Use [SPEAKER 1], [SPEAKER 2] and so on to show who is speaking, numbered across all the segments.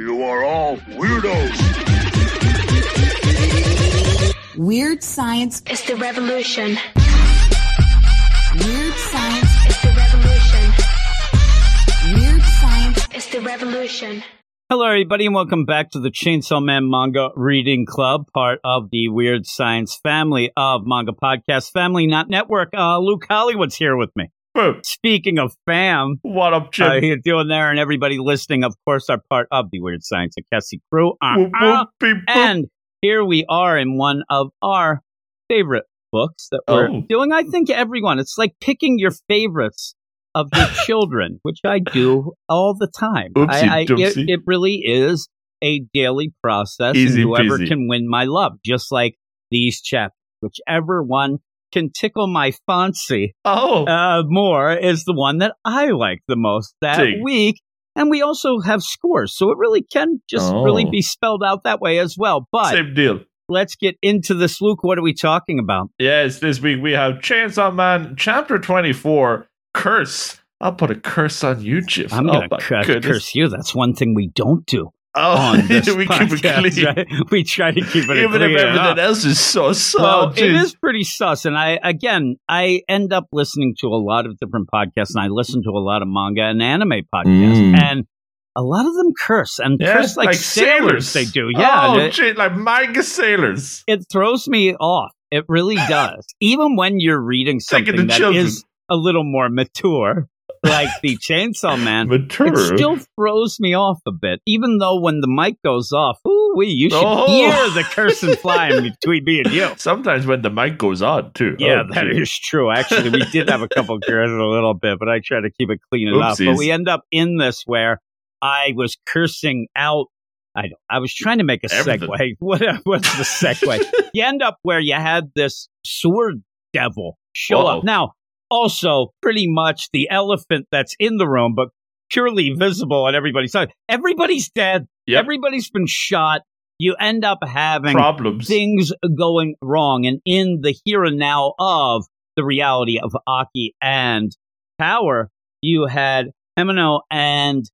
[SPEAKER 1] You are all weirdos.
[SPEAKER 2] Weird science
[SPEAKER 3] is the revolution.
[SPEAKER 2] Weird science
[SPEAKER 3] is the revolution.
[SPEAKER 2] Weird science
[SPEAKER 3] is the revolution.
[SPEAKER 4] Hello, everybody, and welcome back to the Chainsaw Man Manga Reading Club, part of the Weird Science family of manga podcast family, not network. Uh, Luke Hollywood's here with me. Speaking of fam,
[SPEAKER 5] What up, Jim?
[SPEAKER 4] how you doing there? And everybody listening, of course, are part of the Weird Science Academy crew. Uh,
[SPEAKER 5] Whoop,
[SPEAKER 4] uh,
[SPEAKER 5] whoop, beep, boop.
[SPEAKER 4] and here we are in one of our favorite books that we're
[SPEAKER 5] Oh.
[SPEAKER 4] doing. I think everyone, it's like picking your favorites of your children, which I do all the time.
[SPEAKER 5] Oopsie
[SPEAKER 4] I, I, it, it really is a daily process.
[SPEAKER 5] Easy
[SPEAKER 4] and whoever can win my love, just like these chapters, whichever one can tickle my fancy
[SPEAKER 5] oh,
[SPEAKER 4] uh, more is the one that I like the most that week. And we also have scores, so it really can just
[SPEAKER 5] Oh.
[SPEAKER 4] really be spelled out that way as well. But
[SPEAKER 5] same deal.
[SPEAKER 4] let's get into this, Luke. What are we talking about?
[SPEAKER 5] Yes, this week we have Chainsaw Man, Chapter 24, Curse. I'll put a curse on you, Jim.
[SPEAKER 4] I'm
[SPEAKER 5] oh,
[SPEAKER 4] going to curse, curse you. That's one thing we don't do
[SPEAKER 5] Oh,
[SPEAKER 4] on this
[SPEAKER 5] we keep it
[SPEAKER 4] podcast.
[SPEAKER 5] clean.
[SPEAKER 4] right? We try to keep it
[SPEAKER 5] Even
[SPEAKER 4] clean.
[SPEAKER 5] if everything else is so so.
[SPEAKER 4] well, it
[SPEAKER 5] jeez.
[SPEAKER 4] pretty sus. And I, again, I end up listening to a lot of different podcasts and I listen to a lot of manga and anime podcasts.
[SPEAKER 5] Mm.
[SPEAKER 4] And a lot of them curse and
[SPEAKER 5] Yeah,
[SPEAKER 4] curse like, sailors. They do. Yeah.
[SPEAKER 5] Oh,
[SPEAKER 4] it,
[SPEAKER 5] gee, like manga sailors.
[SPEAKER 4] it throws me off. It really does. Even when you're reading something that
[SPEAKER 5] children.
[SPEAKER 4] is a little more mature, like the Chainsaw Man,
[SPEAKER 5] Mature.
[SPEAKER 4] it still throws me off a bit. Even though when the mic goes off, ooh wee, you should
[SPEAKER 5] Oh.
[SPEAKER 4] hear the curse and flying between me and you.
[SPEAKER 5] Sometimes when the mic goes on, too.
[SPEAKER 4] Yeah,
[SPEAKER 5] Oh,
[SPEAKER 4] that
[SPEAKER 5] gee.
[SPEAKER 4] is true. Actually, we did have a couple curses a little bit, but I try to keep it clean enough. But we end up in this where I was cursing out. I don't, I was trying to make a
[SPEAKER 5] Everything.
[SPEAKER 4] segue. What what's the segue? you end up where you had this sword devil show
[SPEAKER 5] Uh-oh.
[SPEAKER 4] up. Now, also pretty much the elephant that's in the room, but purely visible on everybody's side. Everybody's dead.
[SPEAKER 5] Yep.
[SPEAKER 4] Everybody's been shot. You end up having
[SPEAKER 5] Problems.
[SPEAKER 4] things going wrong and in the here and now of the reality of Aki and Power, you had Himeno and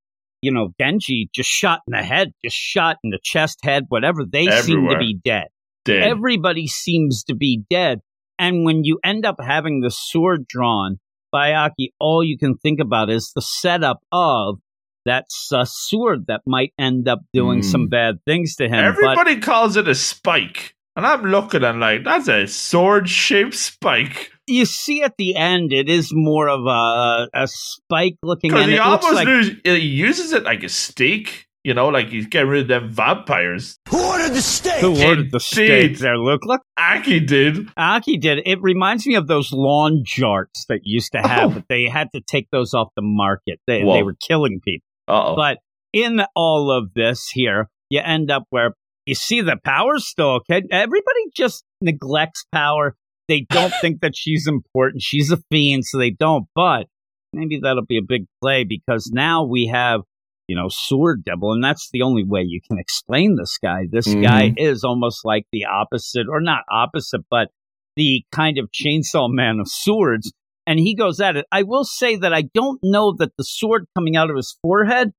[SPEAKER 4] you know Denji just shot in the head, just shot in the chest, head, whatever. They seem to be dead.
[SPEAKER 5] Dead.
[SPEAKER 4] Everybody seems to be dead. And when you end up having the sword drawn by Aki, all you can think about is the setup of that uh, sword that might end up doing
[SPEAKER 5] Mm.
[SPEAKER 4] some bad things to him. But
[SPEAKER 5] Everybody calls it a spike. And I'm looking and like, that's a sword shaped spike.
[SPEAKER 4] you see at the end, it is more of a a spike looking,
[SPEAKER 5] Because he almost
[SPEAKER 4] like
[SPEAKER 5] uses it like a stake. You know, like he's getting rid of them vampires.
[SPEAKER 4] who ordered the steak
[SPEAKER 5] Indeed.
[SPEAKER 4] there. Look, look,
[SPEAKER 5] Aki did.
[SPEAKER 4] Aki did. It reminds me of those lawn jarts that you used to have,
[SPEAKER 5] Oh.
[SPEAKER 4] but they had to take those off the market. They
[SPEAKER 5] Whoa.
[SPEAKER 4] they were killing people.
[SPEAKER 5] Uh oh.
[SPEAKER 4] But in all of this here, you end up where you see the power still okay. Everybody just neglects power. They don't think that she's important. She's a fiend, so they don't. But maybe that'll be a big play because now we have, you know, Sword Devil, and that's the only way you can explain this guy. This
[SPEAKER 5] Mhm.
[SPEAKER 4] guy is almost like the opposite, or not opposite, but the kind of chainsaw man of swords. And he goes at it. I will say that I don't know that the sword coming out of his forehead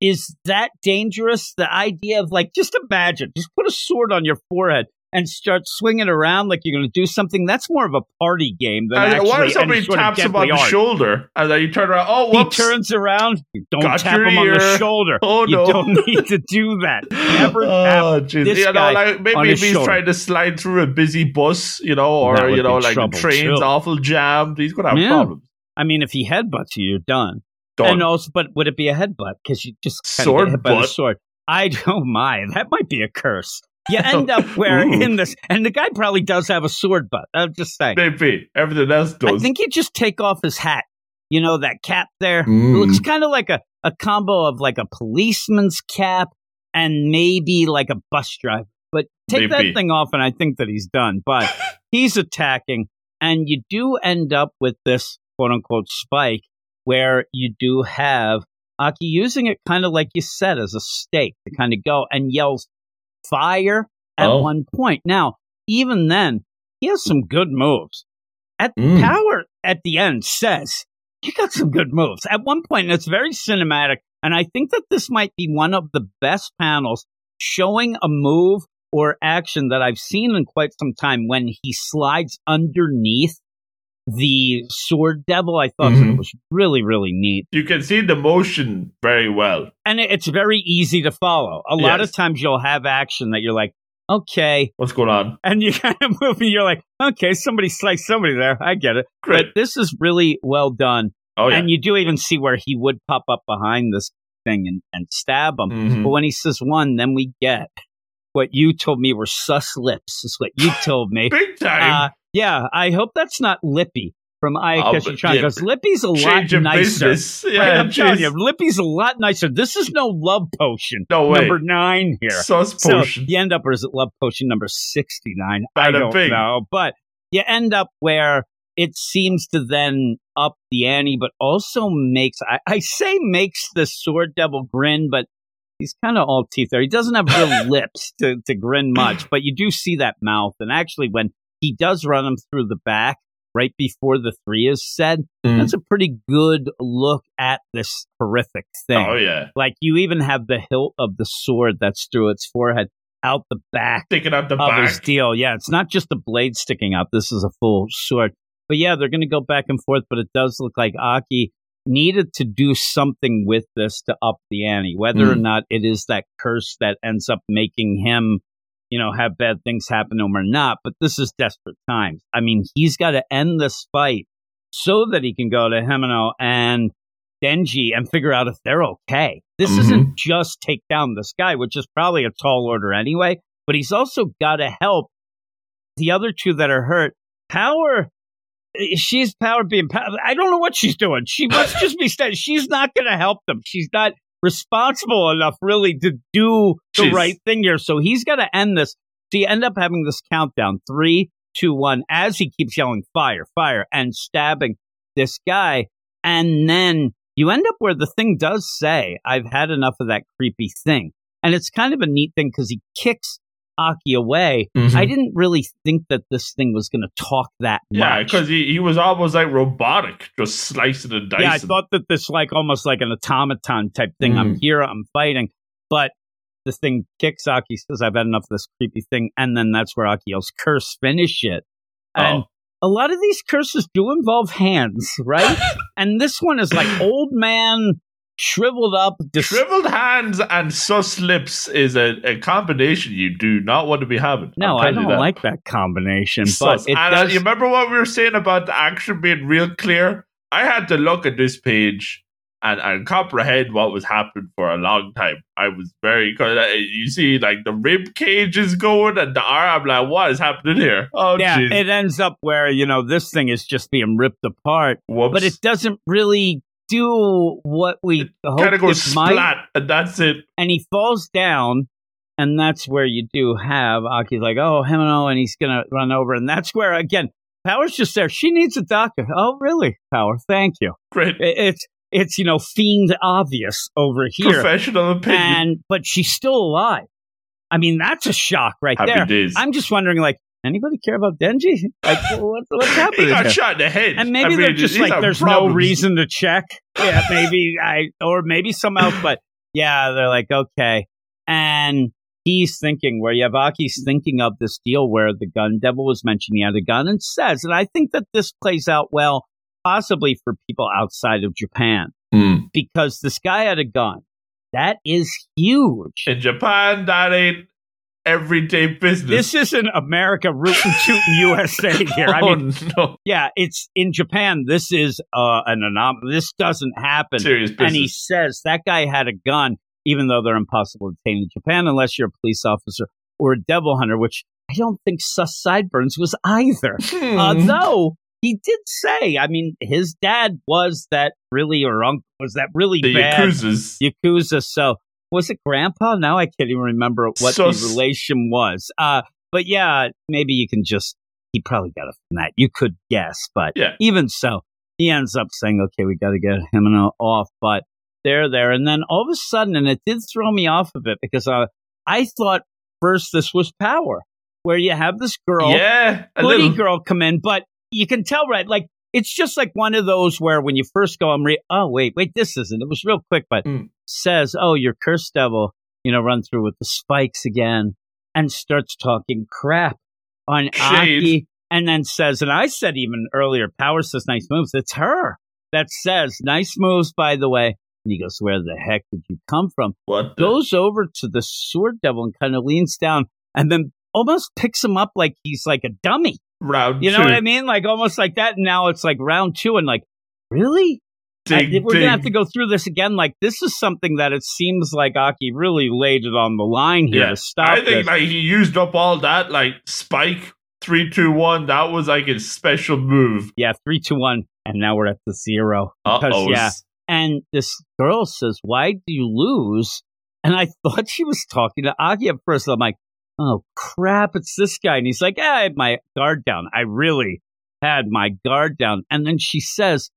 [SPEAKER 4] is that dangerous. The idea of like, just imagine, just put a sword on your forehead and start swinging around like you're going to do something. That's more of a party game than
[SPEAKER 5] And
[SPEAKER 4] actually
[SPEAKER 5] what if somebody taps him on the
[SPEAKER 4] art.
[SPEAKER 5] shoulder and then you turn around? Oh,
[SPEAKER 4] He turns around. You don't
[SPEAKER 5] Got
[SPEAKER 4] tap him on the shoulder.
[SPEAKER 5] Oh, no, you
[SPEAKER 4] don't need to do that. Never oh, tap
[SPEAKER 5] Oh, jeez.
[SPEAKER 4] this
[SPEAKER 5] You know,
[SPEAKER 4] guy
[SPEAKER 5] like maybe if he's
[SPEAKER 4] shoulder.
[SPEAKER 5] trying to slide through a busy bus, you know, or you know, like
[SPEAKER 4] trouble,
[SPEAKER 5] train's awful jammed, he's gonna have
[SPEAKER 4] Yeah.
[SPEAKER 5] problems.
[SPEAKER 4] I mean, if he headbutts you, you're done.
[SPEAKER 5] Done.
[SPEAKER 4] And also, but would it be a headbutt? Because you just
[SPEAKER 5] Sword
[SPEAKER 4] hit by the sword. I don't mind. That might be a curse. You end up where
[SPEAKER 5] Ooh.
[SPEAKER 4] in this, and the guy probably does have a sword butt. I'm just saying.
[SPEAKER 5] Maybe everything else does.
[SPEAKER 4] I think you just take off his hat. You know that cap there.
[SPEAKER 5] Mm.
[SPEAKER 4] It looks kind of like a a combo of like a policeman's cap and maybe like a bus driver. But take
[SPEAKER 5] Maybe.
[SPEAKER 4] that thing off, and I think that he's done. But he's attacking, and you do end up with this quote unquote spike where you do have Aki using it kind of like you said as a stake to kind of go and yells fire at
[SPEAKER 5] Oh.
[SPEAKER 4] one point. Now, even then, he has some good moves. At
[SPEAKER 5] Mm.
[SPEAKER 4] Power at the end says, You got some good moves. At one point, and it's very cinematic, And I think that this might be one of the best panels showing a move or action that I've seen in quite some time when he slides underneath the sword devil. I thought that
[SPEAKER 5] Mhm.
[SPEAKER 4] it was really, really neat.
[SPEAKER 5] You can see the motion very well.
[SPEAKER 4] And it's very easy to follow. A lot of times you'll have action that you're like, okay.
[SPEAKER 5] What's going on?
[SPEAKER 4] And you kind of move and you're like, okay, somebody sliced somebody there. I get it.
[SPEAKER 5] Great.
[SPEAKER 4] But this is really well done.
[SPEAKER 5] Oh yeah.
[SPEAKER 4] And you do even see where he would pop up behind this thing and, and stab him.
[SPEAKER 5] Mhm.
[SPEAKER 4] But when he says one, then we get what you told me were sus lips, is what you told me.
[SPEAKER 5] Big time.
[SPEAKER 4] Uh, yeah, I hope that's not Lippy from
[SPEAKER 5] Oh,
[SPEAKER 4] Ayakashi
[SPEAKER 5] but
[SPEAKER 4] Chan
[SPEAKER 5] yeah,
[SPEAKER 4] because Lippy's a lot
[SPEAKER 5] Change of
[SPEAKER 4] nicer.
[SPEAKER 5] business.
[SPEAKER 4] Right,
[SPEAKER 5] Yeah,
[SPEAKER 4] I'm telling you, Lippy's a lot nicer. This is no love potion.
[SPEAKER 5] No way.
[SPEAKER 4] Number nine here.
[SPEAKER 5] Sauce
[SPEAKER 4] So
[SPEAKER 5] potion.
[SPEAKER 4] you end up, or is it love potion number 69? I don't
[SPEAKER 5] bing.
[SPEAKER 4] know. But you end up where it seems to then up the ante, but also makes, I, I say makes the sword devil grin, but he's kind of all teeth there. He doesn't have real lips to, to grin much, but you do see that mouth. And actually, when he does run him through the back right before the three is said,
[SPEAKER 5] Mm.
[SPEAKER 4] that's a pretty good look at this horrific thing.
[SPEAKER 5] Oh yeah.
[SPEAKER 4] Like you even have the hilt of the sword that's through its forehead out the back
[SPEAKER 5] Sticking out the
[SPEAKER 4] of his
[SPEAKER 5] back.
[SPEAKER 4] deal. Yeah, it's not just the blade sticking out. This is a full sword. But yeah, they're going to go back and forth. But it does look like Aki needed to do something with this to up the ante, whether or
[SPEAKER 5] Mm.
[SPEAKER 4] not it is that curse that ends up making him, you know, have bad things happen to him or not. But this is desperate times. I mean, he's got to end this fight so that he can go to Himeno and Denji and figure out if they're okay. This
[SPEAKER 5] Mhm.
[SPEAKER 4] isn't just take down this guy, which is probably a tall order anyway, but he's also got to help the other two that are hurt. Power, she's power being power. I don't know what she's doing. She must just be sta She's not going to help them. She's not responsible enough really to do the
[SPEAKER 5] Jeez.
[SPEAKER 4] right thing here. So he's got to end this. So you end up having this countdown three, two, one, as he keeps yelling fire, fire, and stabbing this guy. And then you end up where the thing does say, I've had enough of that creepy thing. And it's kind of a neat thing because he kicks Aki away.
[SPEAKER 5] Mhm.
[SPEAKER 4] I didn't really think that this thing was going to talk that
[SPEAKER 5] Yeah,
[SPEAKER 4] much.
[SPEAKER 5] because he, he was almost like robotic, just slicing and dicing.
[SPEAKER 4] Yeah, I thought that this like almost like an automaton type thing. I'm
[SPEAKER 5] Mm.
[SPEAKER 4] here, I'm fighting, but the thing kicks Aki says, "I've had enough of this creepy thing," and then that's where Aki yells, "Curse, finish it!" And
[SPEAKER 5] Oh.
[SPEAKER 4] a lot of these curses do involve hands, right? and this one is like old man, shriveled up, dis-
[SPEAKER 5] Shriveled hands and sus lips is a, a combination you do not want to be having.
[SPEAKER 4] No, I don't
[SPEAKER 5] that.
[SPEAKER 4] like that combination,
[SPEAKER 5] Sus.
[SPEAKER 4] but it
[SPEAKER 5] and uh,
[SPEAKER 4] does.
[SPEAKER 5] you remember what we were saying about the action being real clear? I had to look at this page and, and comprehend what was happening for a long time. I was very because you see like the rib cage is going and the arm. I'm like, what is happening here? Oh,
[SPEAKER 4] yeah,
[SPEAKER 5] jeez.
[SPEAKER 4] it ends up where you know this thing is just being ripped apart,
[SPEAKER 5] Whoops.
[SPEAKER 4] but it doesn't really do what we hope
[SPEAKER 5] kind of goes
[SPEAKER 4] it might.
[SPEAKER 5] splat, and that's it.
[SPEAKER 4] and he falls down, and that's where you do have Aki's like, oh, Himeno, oh, and he's gonna run over, and that's where again, Power's just there. She needs a doctor. Oh, really, Power? Thank you.
[SPEAKER 5] Great
[SPEAKER 4] It- It's it's you know fiend obvious over here,
[SPEAKER 5] professional opinion.
[SPEAKER 4] and but she's still alive. I mean, that's a shock right
[SPEAKER 5] Happy
[SPEAKER 4] there.
[SPEAKER 5] days.
[SPEAKER 4] I'm just wondering, like, anybody care about Denji? Like, what, what's
[SPEAKER 5] he got
[SPEAKER 4] here?
[SPEAKER 5] shot in the head.
[SPEAKER 4] And maybe
[SPEAKER 5] I mean,
[SPEAKER 4] they're just like, there's no reason to check. Yeah, maybe I, or maybe some else, but yeah, they're like, okay. And he's thinking, where Yavaki's thinking of this deal where the gun devil was mentioned, he had a gun and says, and I think that this plays out well, possibly for people outside of Japan,
[SPEAKER 5] Hmm.
[SPEAKER 4] because this guy had a gun. That is huge.
[SPEAKER 5] In Japan, that ain't everyday business.
[SPEAKER 4] This isn't America rootin' tootin' USA here. I
[SPEAKER 5] oh,
[SPEAKER 4] mean,
[SPEAKER 5] no.
[SPEAKER 4] yeah, it's in Japan. This is uh, an anomaly. This doesn't happen.
[SPEAKER 5] Serious business.
[SPEAKER 4] And he says that guy had a gun, even though they're impossible to obtain in Japan unless you're a police officer or a devil hunter, which I don't think Sus Sideburns was either.
[SPEAKER 5] Hmm.
[SPEAKER 4] Although he did say, I mean, his dad was that really, or uncle was that really
[SPEAKER 5] the
[SPEAKER 4] bad
[SPEAKER 5] Yakuzas.
[SPEAKER 4] Yakuza. So was it grandpa? Now I can't even remember what
[SPEAKER 5] Sus.
[SPEAKER 4] the relation was. Uh, but yeah, maybe you can just, he probably got it from that. You could guess, but
[SPEAKER 5] Yeah.
[SPEAKER 4] even so, he ends up saying, okay, we got to get him and off, but they're there. And then all of a sudden, and it did throw me off a bit because uh, I thought first this was power, where you have this girl,
[SPEAKER 5] yeah, a
[SPEAKER 4] hoodie
[SPEAKER 5] little.
[SPEAKER 4] girl come in, but you can tell, right? Like, it's just like one of those where when you first go, I'm re- oh, wait, wait, this isn't. It was real quick, but
[SPEAKER 5] Mm.
[SPEAKER 4] Says, "Oh, your curse devil," you know, run through with the spikes again, and starts talking crap on
[SPEAKER 5] Shade.
[SPEAKER 4] Aki, and then says, and I said even earlier, Power says nice moves. It's her that says nice moves, by the way. And he goes, "Where the heck did you come from?"
[SPEAKER 5] What? the-
[SPEAKER 4] Goes over to the sword devil and kind of leans down, and then almost picks him up like he's like a dummy.
[SPEAKER 5] round
[SPEAKER 4] You know
[SPEAKER 5] two.
[SPEAKER 4] what I mean? Like almost like that. And now it's like round two, and like, really? I-
[SPEAKER 5] Ding,
[SPEAKER 4] we're gonna have to go through this again. Like this is something that it seems like Aki really laid it on the line here
[SPEAKER 5] Yeah.
[SPEAKER 4] to stop.
[SPEAKER 5] I think
[SPEAKER 4] this.
[SPEAKER 5] like he used up all that like spike three two one. That was like his special move.
[SPEAKER 4] yeah, three, two, one, and now we're at the zero.
[SPEAKER 5] Oh.
[SPEAKER 4] yeah, and this girl says, "Why do you lose?" And I thought she was talking to Aki at first. I'm like, "Oh crap, it's this guy." And he's like, "Yeah, I had my guard down. I really had my guard down." And then she says,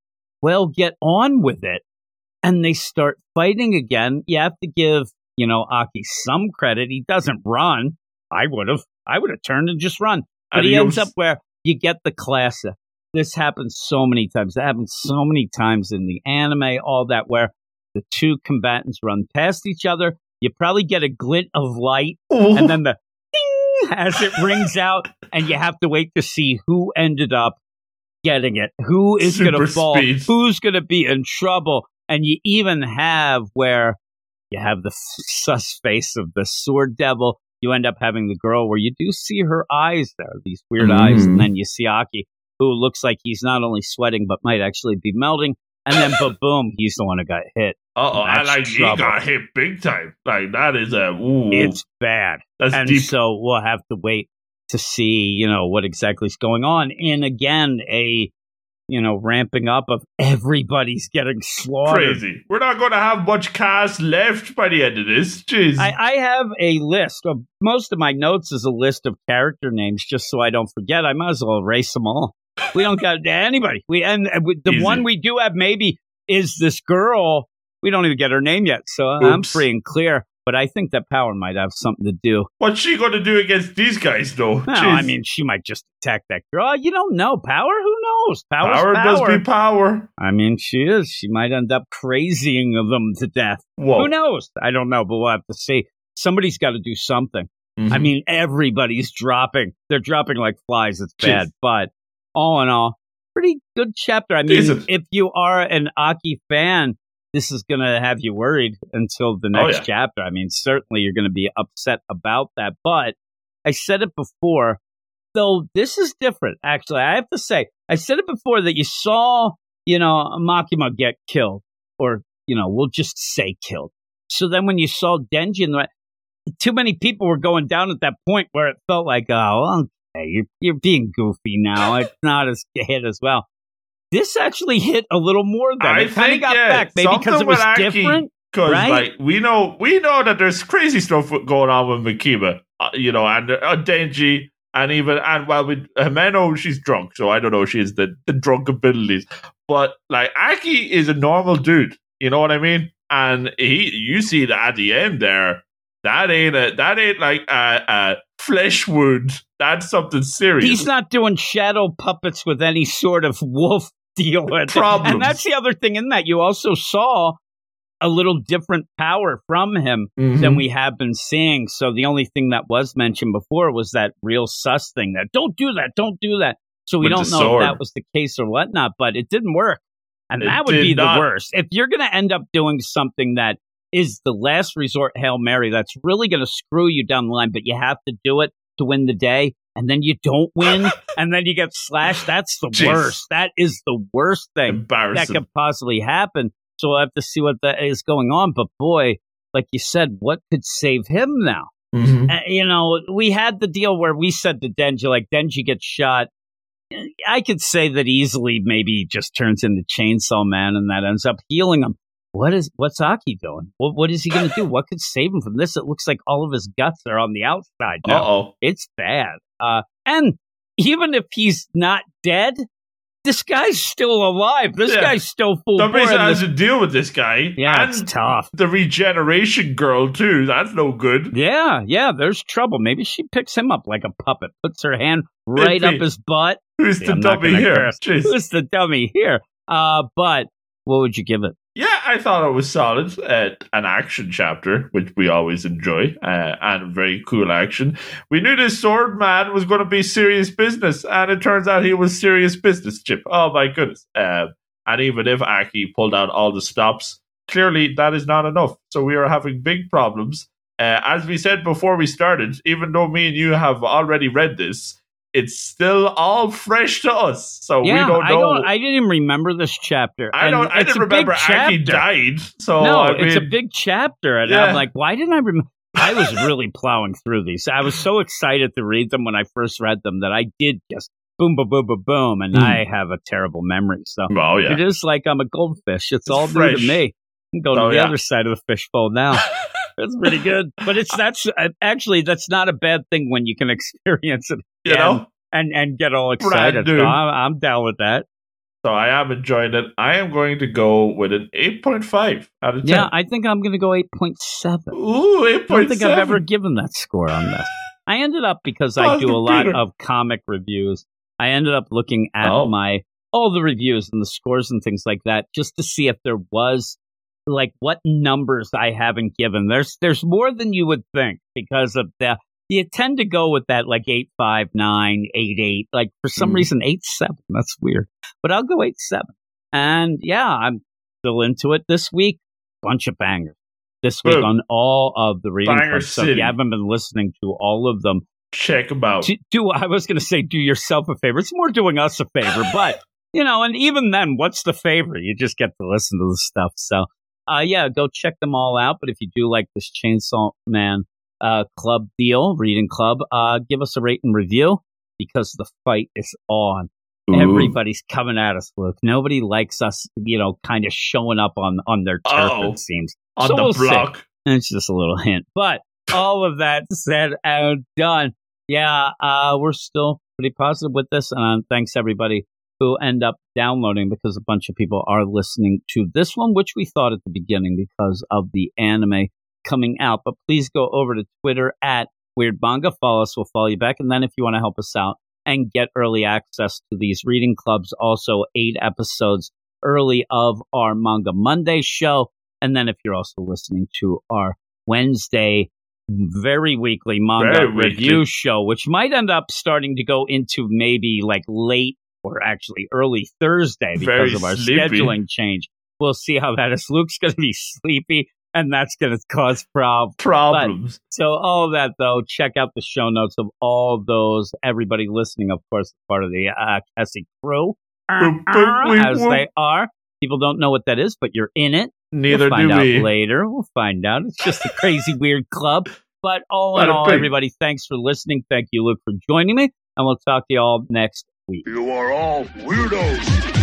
[SPEAKER 4] "Well, get on with it." And they start fighting again. You have to give, you know, Aki some credit. He doesn't run. I would have. I would have turned and just run. But he ends up where you get the classic. This happens so many times. It happens so many times in the anime, all that, where the two combatants run past each other. You probably get a glint of light,
[SPEAKER 5] Ooh.
[SPEAKER 4] and then the ding as it rings out, and you have to wait to see who ended up getting it. Who is going to fall?
[SPEAKER 5] speed.
[SPEAKER 4] Who's going to be in trouble? And you even have where you have the sus face of the sword devil. You end up having the girl where you do see her eyes there, these weird eyes,
[SPEAKER 5] Mhm.
[SPEAKER 4] and then you see Aki, who looks like he's not only sweating but might actually be melting. And then, but boom, he's the one who got hit.
[SPEAKER 5] Uh oh, and
[SPEAKER 4] That's
[SPEAKER 5] like he got hit big time. Like that is a ooh.
[SPEAKER 4] It's bad.
[SPEAKER 5] that's
[SPEAKER 4] and
[SPEAKER 5] deep.
[SPEAKER 4] so we'll have to wait to see, you know, what exactly is going on. And again, a, you know, ramping up of everybody's getting slaughtered.
[SPEAKER 5] Crazy. We're not going to have much cast left by the end of this. Jeez.
[SPEAKER 4] I, I have a list of most of my notes is a list of character names just so I don't forget. I might as well erase them all. We don't got anybody. We and we- the
[SPEAKER 5] Easy.
[SPEAKER 4] one we do have maybe is this girl. We don't even get her name yet, so I'm free and clear. But I think that Power might have something to do.
[SPEAKER 5] What's she going to do against these guys, though?
[SPEAKER 4] No,
[SPEAKER 5] Jeez.
[SPEAKER 4] I mean she might just attack that girl. You don't know Power. Who knows? Power's
[SPEAKER 5] power,
[SPEAKER 4] power.
[SPEAKER 5] does be power.
[SPEAKER 4] I mean, she is. She might end up crazying them to death.
[SPEAKER 5] Whoa.
[SPEAKER 4] Who knows? I don't know, but we'll have to see. Somebody's got to do something.
[SPEAKER 5] Mhm.
[SPEAKER 4] I mean, everybody's dropping. They're dropping like flies. It's
[SPEAKER 5] Jeez.
[SPEAKER 4] bad. But all in all, pretty good chapter. I mean, if you are an Aki fan, this is going to have you worried until the
[SPEAKER 5] Oh,
[SPEAKER 4] next
[SPEAKER 5] yeah.
[SPEAKER 4] chapter. I mean, certainly you're going to be upset about that. But I said it before, though this is different, actually. I have to say, I said it before that you saw, you know, Makima get killed, or, you know, we'll just say killed. So then when you saw Denji and the too many people were going down at that point where it felt like, oh, okay, you're, you're being goofy now. It's not as hit as well. This actually hit a little more than
[SPEAKER 5] I
[SPEAKER 4] it kind of
[SPEAKER 5] think,
[SPEAKER 4] got
[SPEAKER 5] yeah,
[SPEAKER 4] back, maybe because it was different.
[SPEAKER 5] Because
[SPEAKER 4] Right?
[SPEAKER 5] like we know, we know that there's crazy stuff going on with Makima, uh, you know, and uh, Denji, and even and well, with Himeno, she's drunk, so I don't know, she has the the drunk abilities. But like Aki is a normal dude, you know what I mean? And he, you see that at the end there, that ain't a that ain't like a, a flesh wound. That's something serious.
[SPEAKER 4] He's not doing shadow puppets with any sort of wolf deal. with it.
[SPEAKER 5] Problems.
[SPEAKER 4] And that's the other thing in that. You also saw a little different power from him
[SPEAKER 5] Mhm.
[SPEAKER 4] than we have been seeing. So the only thing that was mentioned before was that real sus thing that don't do that, don't do that. So we
[SPEAKER 5] With
[SPEAKER 4] don't know
[SPEAKER 5] sword.
[SPEAKER 4] if that was the case or whatnot, but it didn't work. And
[SPEAKER 5] It
[SPEAKER 4] that would be the worst. If you're going to end up doing something that is the last resort Hail Mary, that's really going to screw you down the line, but you have to do it to win the day. And then you don't win, and then you get slashed. That's the
[SPEAKER 5] Jeez.
[SPEAKER 4] worst. That is the worst thing that could possibly happen. So we'll have to see what that is going on. But boy, like you said, what could save him now?
[SPEAKER 5] Mhm.
[SPEAKER 4] Uh, you know, we had the deal where we said to Denji, like Denji gets shot. I could say that easily. Maybe he just turns into Chainsaw Man, and that ends up healing him. What is what's Aki doing? What what is he going to do? What could save him from this? It looks like all of his guts are on the outside
[SPEAKER 5] Uh
[SPEAKER 4] now.
[SPEAKER 5] oh.
[SPEAKER 4] It's bad. Uh, and even if he's not dead, this guy's still alive. This
[SPEAKER 5] Yeah.
[SPEAKER 4] guy's still full
[SPEAKER 5] Somebody has to deal with this guy.
[SPEAKER 4] Yeah,
[SPEAKER 5] and
[SPEAKER 4] it's tough.
[SPEAKER 5] the regeneration girl too. That's no good.
[SPEAKER 4] Yeah, yeah, there's trouble. Maybe she picks him up like a puppet, puts her hand right up his butt.
[SPEAKER 5] Who's
[SPEAKER 4] See,
[SPEAKER 5] the
[SPEAKER 4] I'm
[SPEAKER 5] dummy here?
[SPEAKER 4] Who's the dummy here? Uh, but what would you give it?
[SPEAKER 5] Yeah, I thought it was solid. Uh, an action chapter, which we always enjoy, uh, and very cool action. We knew this sword man was going to be serious business, and it turns out he was serious business, Chip. Oh my goodness. Uh, and even if Aki pulled out all the stops, clearly that is not enough. So we are having big problems. Uh, as we said before we started, even though me and you have already read this, it's still all fresh to us. So
[SPEAKER 4] yeah,
[SPEAKER 5] we don't
[SPEAKER 4] I
[SPEAKER 5] know.
[SPEAKER 4] don't. I didn't even remember this chapter.
[SPEAKER 5] I don't. I
[SPEAKER 4] it's
[SPEAKER 5] didn't remember Aki died. So
[SPEAKER 4] no,
[SPEAKER 5] I
[SPEAKER 4] it's a big chapter, and
[SPEAKER 5] Yeah.
[SPEAKER 4] I'm like, why didn't I remember? I was really plowing through these. I was so excited to read them when I first read them that I did just boom, boom, boom, boom, boom, and
[SPEAKER 5] Mm.
[SPEAKER 4] I have a terrible memory. So
[SPEAKER 5] Oh yeah.
[SPEAKER 4] it is like I'm a goldfish. It's,
[SPEAKER 5] It's
[SPEAKER 4] all new
[SPEAKER 5] fresh.
[SPEAKER 4] to me. I'm going
[SPEAKER 5] Oh,
[SPEAKER 4] to the
[SPEAKER 5] yeah.
[SPEAKER 4] other side of the fishbowl now. That's pretty good. But it's that's actually that's not a bad thing when you can experience it
[SPEAKER 5] you
[SPEAKER 4] again
[SPEAKER 5] know.
[SPEAKER 4] and and get all excited. So I'm, I'm down with that.
[SPEAKER 5] So I am enjoying it. I am going to go with an eight point five out of ten.
[SPEAKER 4] Yeah, I think I'm going to go eight point seven.
[SPEAKER 5] Ooh, eight
[SPEAKER 4] I don't think. I've ever given that score on this. I ended up because I do a lot of comic reviews. I ended up looking at
[SPEAKER 5] Oh.
[SPEAKER 4] my all the reviews and the scores and things like that just to see if there was like what numbers I haven't given. There's there's more than you would think because of the you tend to go with that like eight five nine eight eight like for some
[SPEAKER 5] Mm.
[SPEAKER 4] reason eight seven that's weird but I'll go eight seven and yeah I'm still into it this week bunch of bangers this week
[SPEAKER 5] Boom.
[SPEAKER 4] on all of the reading clubs. So if you haven't been listening to all of them,
[SPEAKER 5] Check them out.
[SPEAKER 4] do, do I was going to say do yourself a favor. It's more doing us a favor, but you know, and even then, what's the favor? You just get to listen to the stuff. So, uh, yeah, go check them all out. But if you do like this Chainsaw Man uh, club deal, reading club, uh, give us a rate and review because the fight is on.
[SPEAKER 5] Ooh.
[SPEAKER 4] Everybody's coming at us, Luke. Nobody likes us, you know, kind of showing up on on their turf.
[SPEAKER 5] Uh-oh.
[SPEAKER 4] It seems
[SPEAKER 5] on
[SPEAKER 4] so
[SPEAKER 5] the
[SPEAKER 4] we'll see.
[SPEAKER 5] block.
[SPEAKER 4] it's just a little hint. But all of that said and done, yeah, uh, we're still pretty positive with this. And thanks everybody who end up downloading because a bunch of people are listening to this one, which we thought at the beginning because of the anime coming out. But please go over to Twitter at Weird Manga. Follow us. We'll follow you back. And then if you want to help us out and get early access to these reading clubs, also eight episodes early of our Manga Monday show. And then if you're also listening to our Wednesday, very weekly manga
[SPEAKER 5] Very weekly.
[SPEAKER 4] review show, which might end up starting to go into maybe like late or actually early Thursday because
[SPEAKER 5] Very
[SPEAKER 4] of our
[SPEAKER 5] sleepy.
[SPEAKER 4] scheduling change. We'll see how that is. Luke's going to be sleepy, and that's going to cause problems.
[SPEAKER 5] Problems.
[SPEAKER 4] So all of that though, check out the show notes of all those. Everybody listening, of course, is part of the uh, Cassie crew,
[SPEAKER 5] Boop, boop, wee,
[SPEAKER 4] as they are. People don't know what that is, but you're in it.
[SPEAKER 5] Neither
[SPEAKER 4] we'll find
[SPEAKER 5] do
[SPEAKER 4] out
[SPEAKER 5] we.
[SPEAKER 4] later. We'll find out. It's just a crazy, weird club. But all in all,
[SPEAKER 5] bing.
[SPEAKER 4] everybody, thanks for listening. Thank you, Luke, for joining me, and we'll talk to you all next week.
[SPEAKER 1] You are all weirdos.